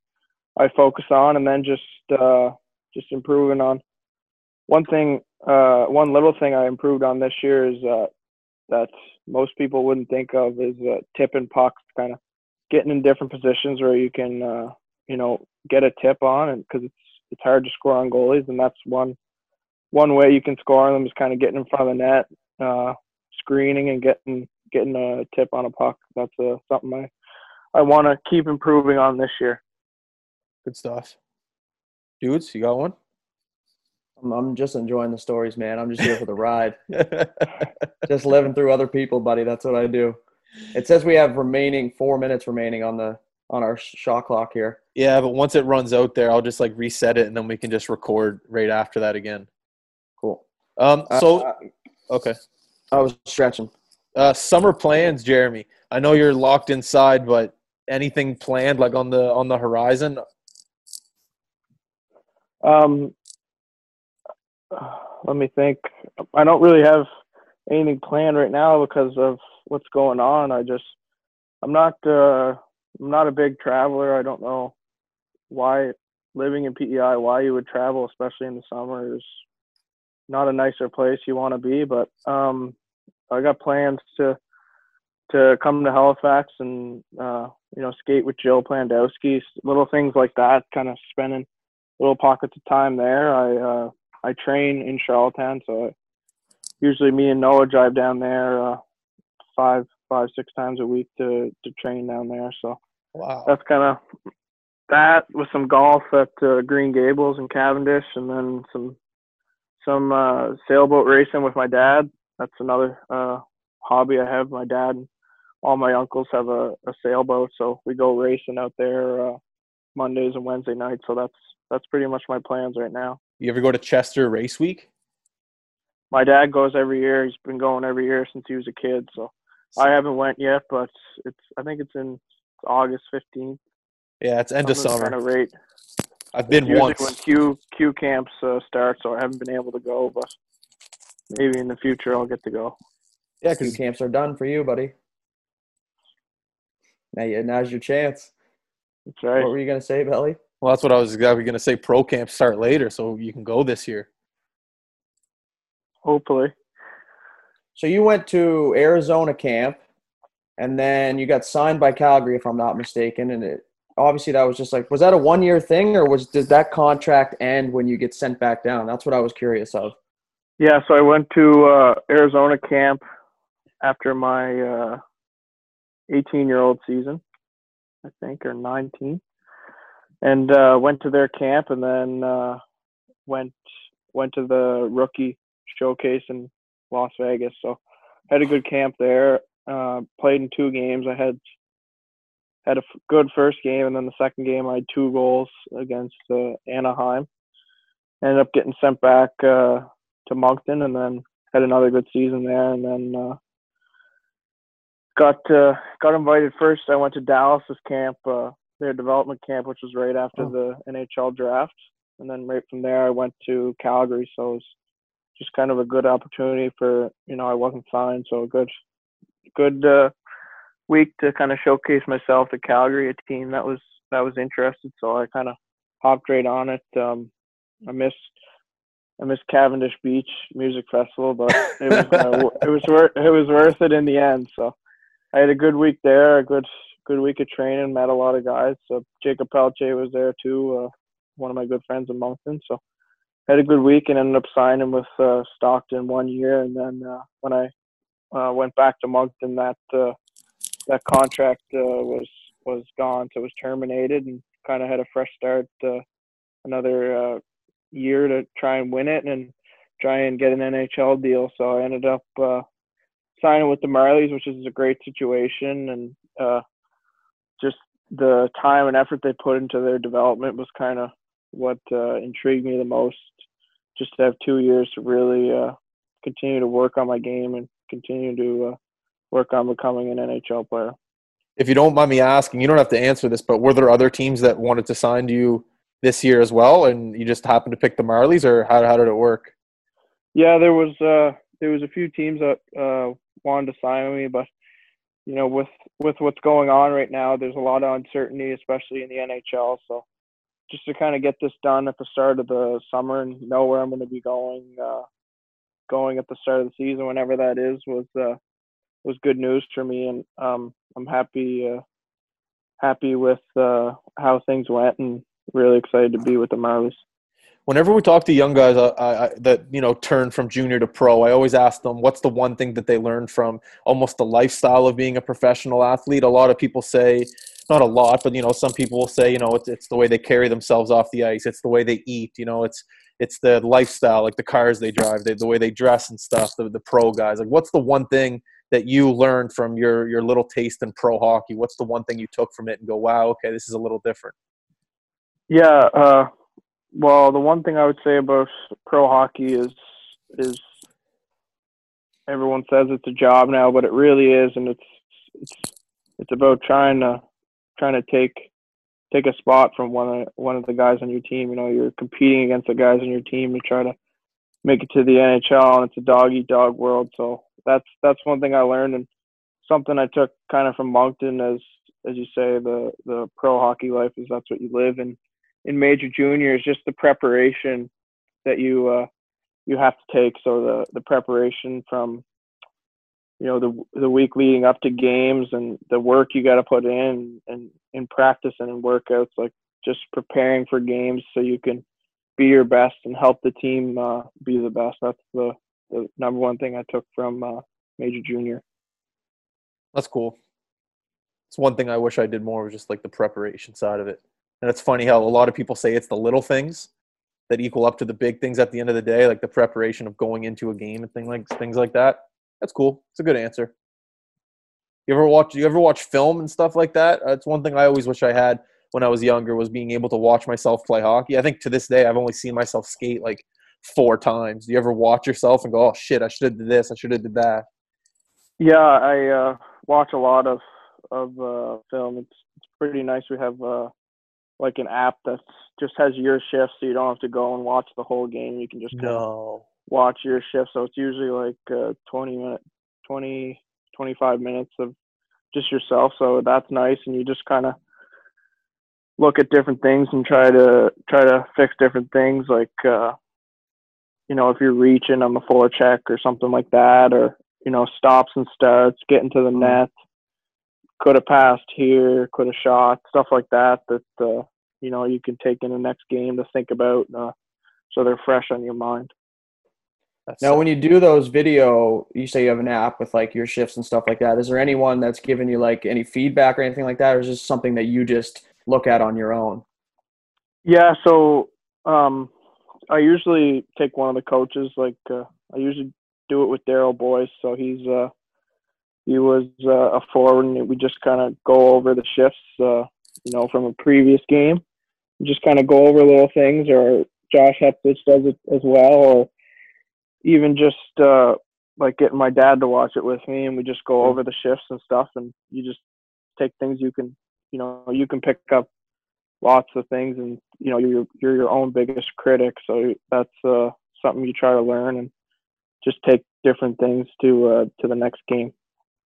I focus on, and then just uh, just improving on one thing. Uh, one little thing I improved on this year is uh, that most people wouldn't think of is uh, tipping pucks, kind of getting in different positions where you can uh, you know get a tip on, and because it's it's hard to score on goalies, and that's one one way you can score on them is kind of getting in front of the net, uh, screening and getting getting a tip on a puck. That's uh, something I I want to keep improving on this year. Good stuff. Dudes, you got one? I'm, I'm just enjoying the stories, man. I'm just here for the ride. *laughs* just living through other people, buddy. That's what I do. It says we have remaining four minutes remaining on the on our shot clock here. yeah, but once it runs out there, I'll just like reset it and then we can just record right after that again. Um, Uh, so uh, okay. I was stretching. Uh, summer plans, Jeremy. I know you're locked inside, but anything planned like on the on the horizon? Um, let me think. I don't really have anything planned right now because of what's going on. I just, I'm not, uh, I'm not a big traveler. I don't know why living in PEI, why you would travel, especially in the summer, is not a nicer place you want to be. But um, I got plans to to come to Halifax and uh, you know skate with Jill Plandowski, little things like that. Kind of spending little pockets of time there. I uh, I train in Charlottetown, so I, usually me and Noah drive down there uh, five five six times a week to to train down there. So Wow. that's kind of that with some golf at uh, Green Gables and Cavendish, and then some some uh, sailboat racing with my dad. That's another uh, hobby I have. My dad and all my uncles have a, a sailboat, so we go racing out there uh, Mondays and Wednesday nights. So that's that's pretty much my plans right now. You ever go to Chester Race Week? My dad goes every year. He's been going every year since he was a kid. So I haven't went yet, but it's I think it's in August fifteenth. Yeah, it's end of Kind summer. of rate. I've been usually once. when Q Q camps uh, start, so I haven't been able to go, but maybe in the future I'll get to go. Yeah, Two because camps are done for you, buddy. Now, you, now's your chance. That's right. What were you gonna say, Belly? well, that's what I was exactly going to say. Pro camps start later, so you can go this year. Hopefully, So you went to Arizona camp, and then you got signed by Calgary, if I'm not mistaken. And it obviously that was just like, was that a one year thing, or was did that contract end when you get sent back down? That's what I was curious of. yeah. So I went to uh, Arizona camp after my uh, 18 year old season, I think, or 19, and uh, went to their camp, and then uh, went went to the rookie showcase in Las Vegas. So had a good camp there. Uh, played in two games. I had had a f- good first game, and then the second game I had two goals against uh, Anaheim. Ended up getting sent back uh, to Moncton, and then had another good season there, and then uh, got uh, got invited first. I went to Dallas's camp, uh, their development camp, which was right after Oh. the NHL draft, and then right from there I went to Calgary. So it was just kind of a good opportunity for you know I wasn't signed, so a good good uh, week to kind of showcase myself to Calgary, a team that was that was interested. So I kind of hopped right on it. Um, I missed I missed Cavendish Beach Music Festival, but it was uh, *laughs* it was worth it was worth it in the end. So I had a good week there, a good good week of training, met a lot of guys. So Jakob Pelletier was there too, uh, one of my good friends in Moncton. So had a good week and ended up signing with uh, Stockton one year, and then uh, when I uh, went back to Moncton, that uh, that contract uh, was was gone, so it was terminated, and kind of had a fresh start, uh, another uh, year to try and win it and try and get an NHL deal. So I ended up uh, signing with the Marlies, which is a great situation, and uh, just the time and effort they put into their development was kind of what uh, intrigued me the most. Just to have two years to really uh, continue to work on my game and continue to uh, work on becoming an NHL player. If you don't mind me asking, you don't have to answer this, but were there other teams that wanted to sign you this year as well, and you just happened to pick the Marlies, or how how did it work? Yeah, there was uh, there was a few teams that uh, wanted to sign me, but you know, with with what's going on right now, there's a lot of uncertainty, especially in the NHL. So just to kind of get this done at the start of the summer and know where I'm going to be going, uh, going at the start of the season, whenever that is, was uh, was good news for me, and um, I'm happy uh, happy with uh, how things went, and really excited to be with the Marlies. whenever we talk to young guys I, I, that you know turn from junior to pro, I always ask them what's the one thing that they learned from almost the lifestyle of being a professional athlete. A lot of people say, not a lot, but you know, some people will say, you know, it's it's the way they carry themselves off the ice, it's the way they eat, you know, it's it's the lifestyle, like the cars they drive, the, the way they dress and stuff. The the pro guys, like, what's the one thing that you learned from your your little taste in pro hockey? What's the one thing you took from it and go, wow, okay, this is a little different? Yeah, uh, well, the one thing I would say about pro hockey is is everyone says it's a job now, but it really is, and it's it's it's about trying to trying to take take a spot from one of one of the guys on your team. You know, you're competing against the guys on your team to try to make it to the NHL, and it's a dog eat dog world. So that's that's one thing I learned, and something I took kind of from Moncton as as you say the the pro hockey life is that's what you live in in major junior is just the preparation that you uh, you have to take. So the the preparation from you know the the week leading up to games and the work you got to put in and in practice and in workouts, like just preparing for games so you can be your best and help the team uh, be the best. That's the, the number one thing I took from uh, major junior. That's cool. It's one thing I wish I did more was just like the preparation side of it. And it's funny how a lot of people say it's the little things that equal up to the big things at the end of the day, like the preparation of going into a game and things like things like that. That's cool. It's a good answer. You ever watch? You ever watch film and stuff like that? That's one thing I always wish I had when I was younger was being able to watch myself play hockey. I think to this day I've only seen myself skate like four times. Do you ever watch yourself and go, "Oh shit, I should have did this. I should have did that." Yeah, I uh, watch a lot of of uh, film. It's it's pretty nice. We have uh, like an app that just has your shifts, so you don't have to go and watch the whole game. You can just no. watch your shift. So it's usually like uh, 20 minute, 20, 25 minutes of just yourself. So that's nice, and you just kind of look at different things and try to try to fix different things, like uh, you know if you're reaching on the forecheck or something like that, or you know stops and starts, getting to the mm-hmm. net could have passed here, could have shot, stuff like that that uh, you know you can take in the next game to think about, uh, so they're fresh on your mind. That's now, when you do those video, you say you have an app with like your shifts and stuff like that. Is there anyone that's given you like any feedback or anything like that, or is this something that you just look at on your own? Yeah, so um, I usually take one of the coaches. Like uh, I usually do it with Darryl Boyce, so he's uh, he was uh, a forward, and we just kind of go over the shifts, uh, you know, from a previous game. Just kind of go over little things, or Josh Heptich does it as well, or even just uh, like getting my dad to watch it with me, and we just go over the shifts and stuff, and you just take things you can, you know, you can pick up lots of things, and you know, you're you're your own biggest critic, so that's uh, something you try to learn and just take different things to uh, to the next game.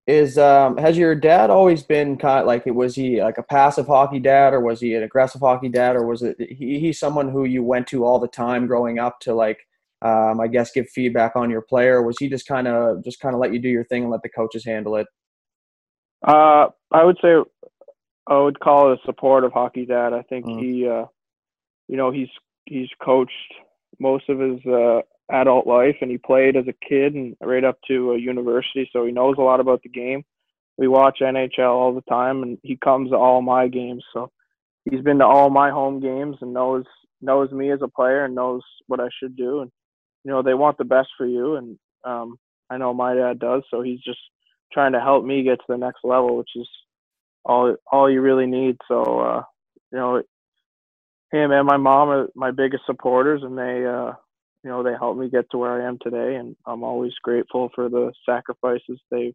Is um, has your dad always been kind of like was he like a passive hockey dad or was he an aggressive hockey dad or was it he, he's someone who you went to all the time growing up to like um, I guess give feedback on your player? Was he just kind of just kind of let you do your thing and let the coaches handle it? Uh, I would say I would call it a supportive hockey dad I think mm. he uh, you know he's he's coached most of his uh, adult life and he played as a kid and right up to a university so he knows a lot about the game we watch nhl all the time and he comes to all my games so he's been to all my home games and knows knows me as a player and knows what i should do and you know they want the best for you and um i know my dad does so he's just trying to help me get to the next level which is all all you really need so uh you know him and my mom are my biggest supporters and they uh you know they helped me get to where I am today, and I'm always grateful for the sacrifices they've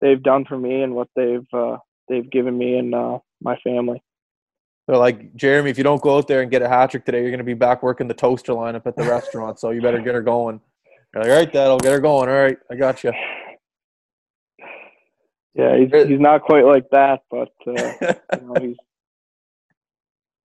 they've done for me and what they've uh, they've given me and uh, my family. They're like Jeremy, if you don't go out there and get a hat trick today, you're going to be back working the toaster lineup at the restaurant. So you better get her going. You're like, all right, Dad, I'll get her going. All right, I got you. Yeah, he's he's not quite like that, but uh, *laughs* you know, he's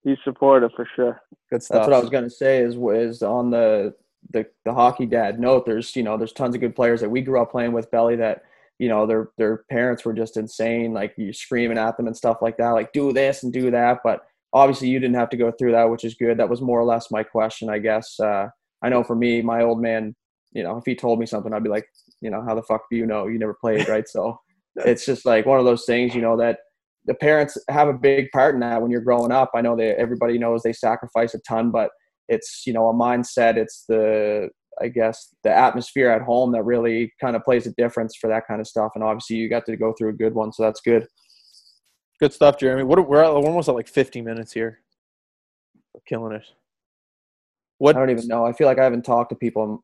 he's supportive for sure. Good stuff. That's what I was gonna say. Is is on the the the hockey dad note, there's you know there's tons of good players that we grew up playing with Belly that you know their their parents were just insane, like you screaming at them and stuff like that, like do this and do that. But obviously you didn't have to go through that, which is good. That was more or less my question, I guess. Uh, I know for me, my old man, you know, if he told me something, I'd be like, you know, how the fuck do you know? You never played, right? So it's just like one of those things, you know, that the parents have a big part in that when you're growing up. I know that everybody knows they sacrifice a ton, but it's you know a mindset. It's the I guess the atmosphere at home that really kind of plays a difference for that kind of stuff. And obviously, you got to go through a good one, so that's good. Good stuff, Jeremy. What we're, at, we're almost at like 50 minutes here. We're killing it. What I don't even know. I feel like I haven't talked to people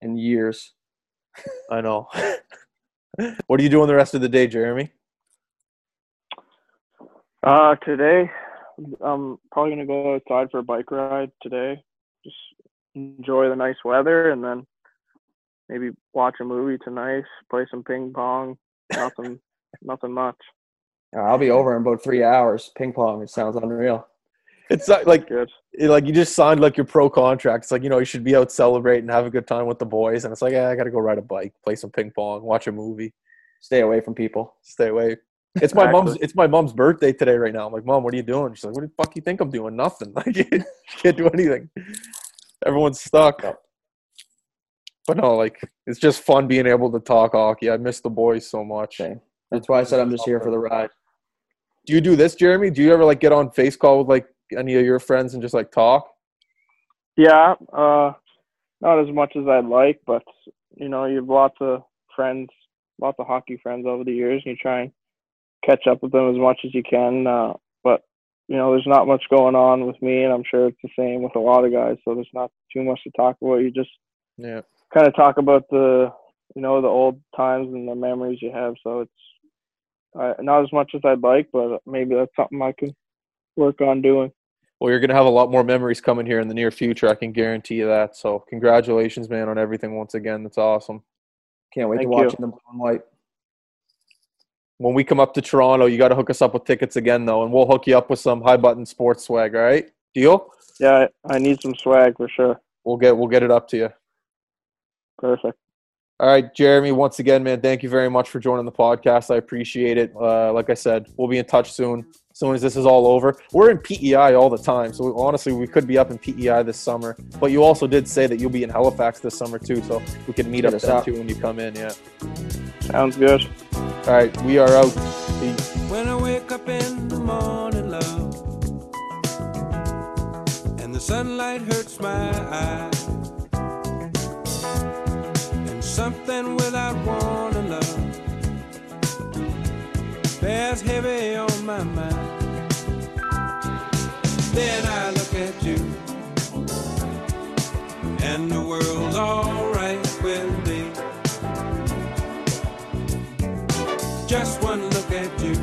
in, in years. I know. *laughs* what are you doing the rest of the day, Jeremy? Uh, today, I'm probably gonna go outside for a bike ride today. Just enjoy the nice weather, and then maybe watch a movie tonight. Play some ping pong. Nothing, *laughs* nothing much. I'll be over in about three hours. Ping pong. It sounds unreal. It's not like it- like you just signed like your pro contract. It's like you know you should be out celebrating, have a good time with the boys, and it's like yeah, I got to go ride a bike, play some ping pong, watch a movie, Stay away from people. stay away. It's my mom's. It's my mom's birthday today, right now. I'm like, mom, what are you doing? She's like, what the fuck you think I'm doing? Nothing. *laughs* Like, you can't do anything. Everyone's stuck. But no, like it's just fun being able to talk hockey. I miss the boys so much. Same. That's why I said I'm just here for the ride. Do you do this, Jeremy? Do you ever like get on face call with like any of your friends and just like talk? Yeah, uh, not as much as I'd like, but you know, you have lots of friends, lots of hockey friends over the years, and you try and catch up with them as much as you can. Uh, but you know, there's not much going on with me, and I'm sure it's the same with a lot of guys. So there's not too much to talk about. You just Yeah. kind of talk about the, you know, the old times and the memories you have. So it's uh, not as much as I'd like, but maybe that's something I can work on doing. Well, you're gonna have a lot more memories coming here in the near future. I can guarantee you that. So, congratulations, man, on everything once again. That's awesome. Can't wait Thank to watch you. in the blue and white. When we come up to Toronto, you got to hook us up with tickets again, though, and we'll hook you up with some high button sports swag. All right, deal? Yeah, I I need some swag for sure. We'll get we'll get it up to you. Perfect. All right, Jeremy. Once again, man, thank you very much for joining the podcast. I appreciate it. Uh, like I said, we'll be in touch soon. As soon as this is all over, we're in PEI all the time. So we, honestly, we could be up in PEI this summer. But you also did say that you'll be in Halifax this summer too, so we can meet Hit up there up. too when you come in. Yeah. Sounds good. All right, we are out. Peace. When I wake up in the morning, love, and the sunlight hurts my eyes, and something without warning, love, bears heavy on my mind. Then I look at you, and the world's alright with me. Just one look at you,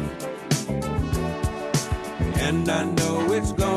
and I know it's gonna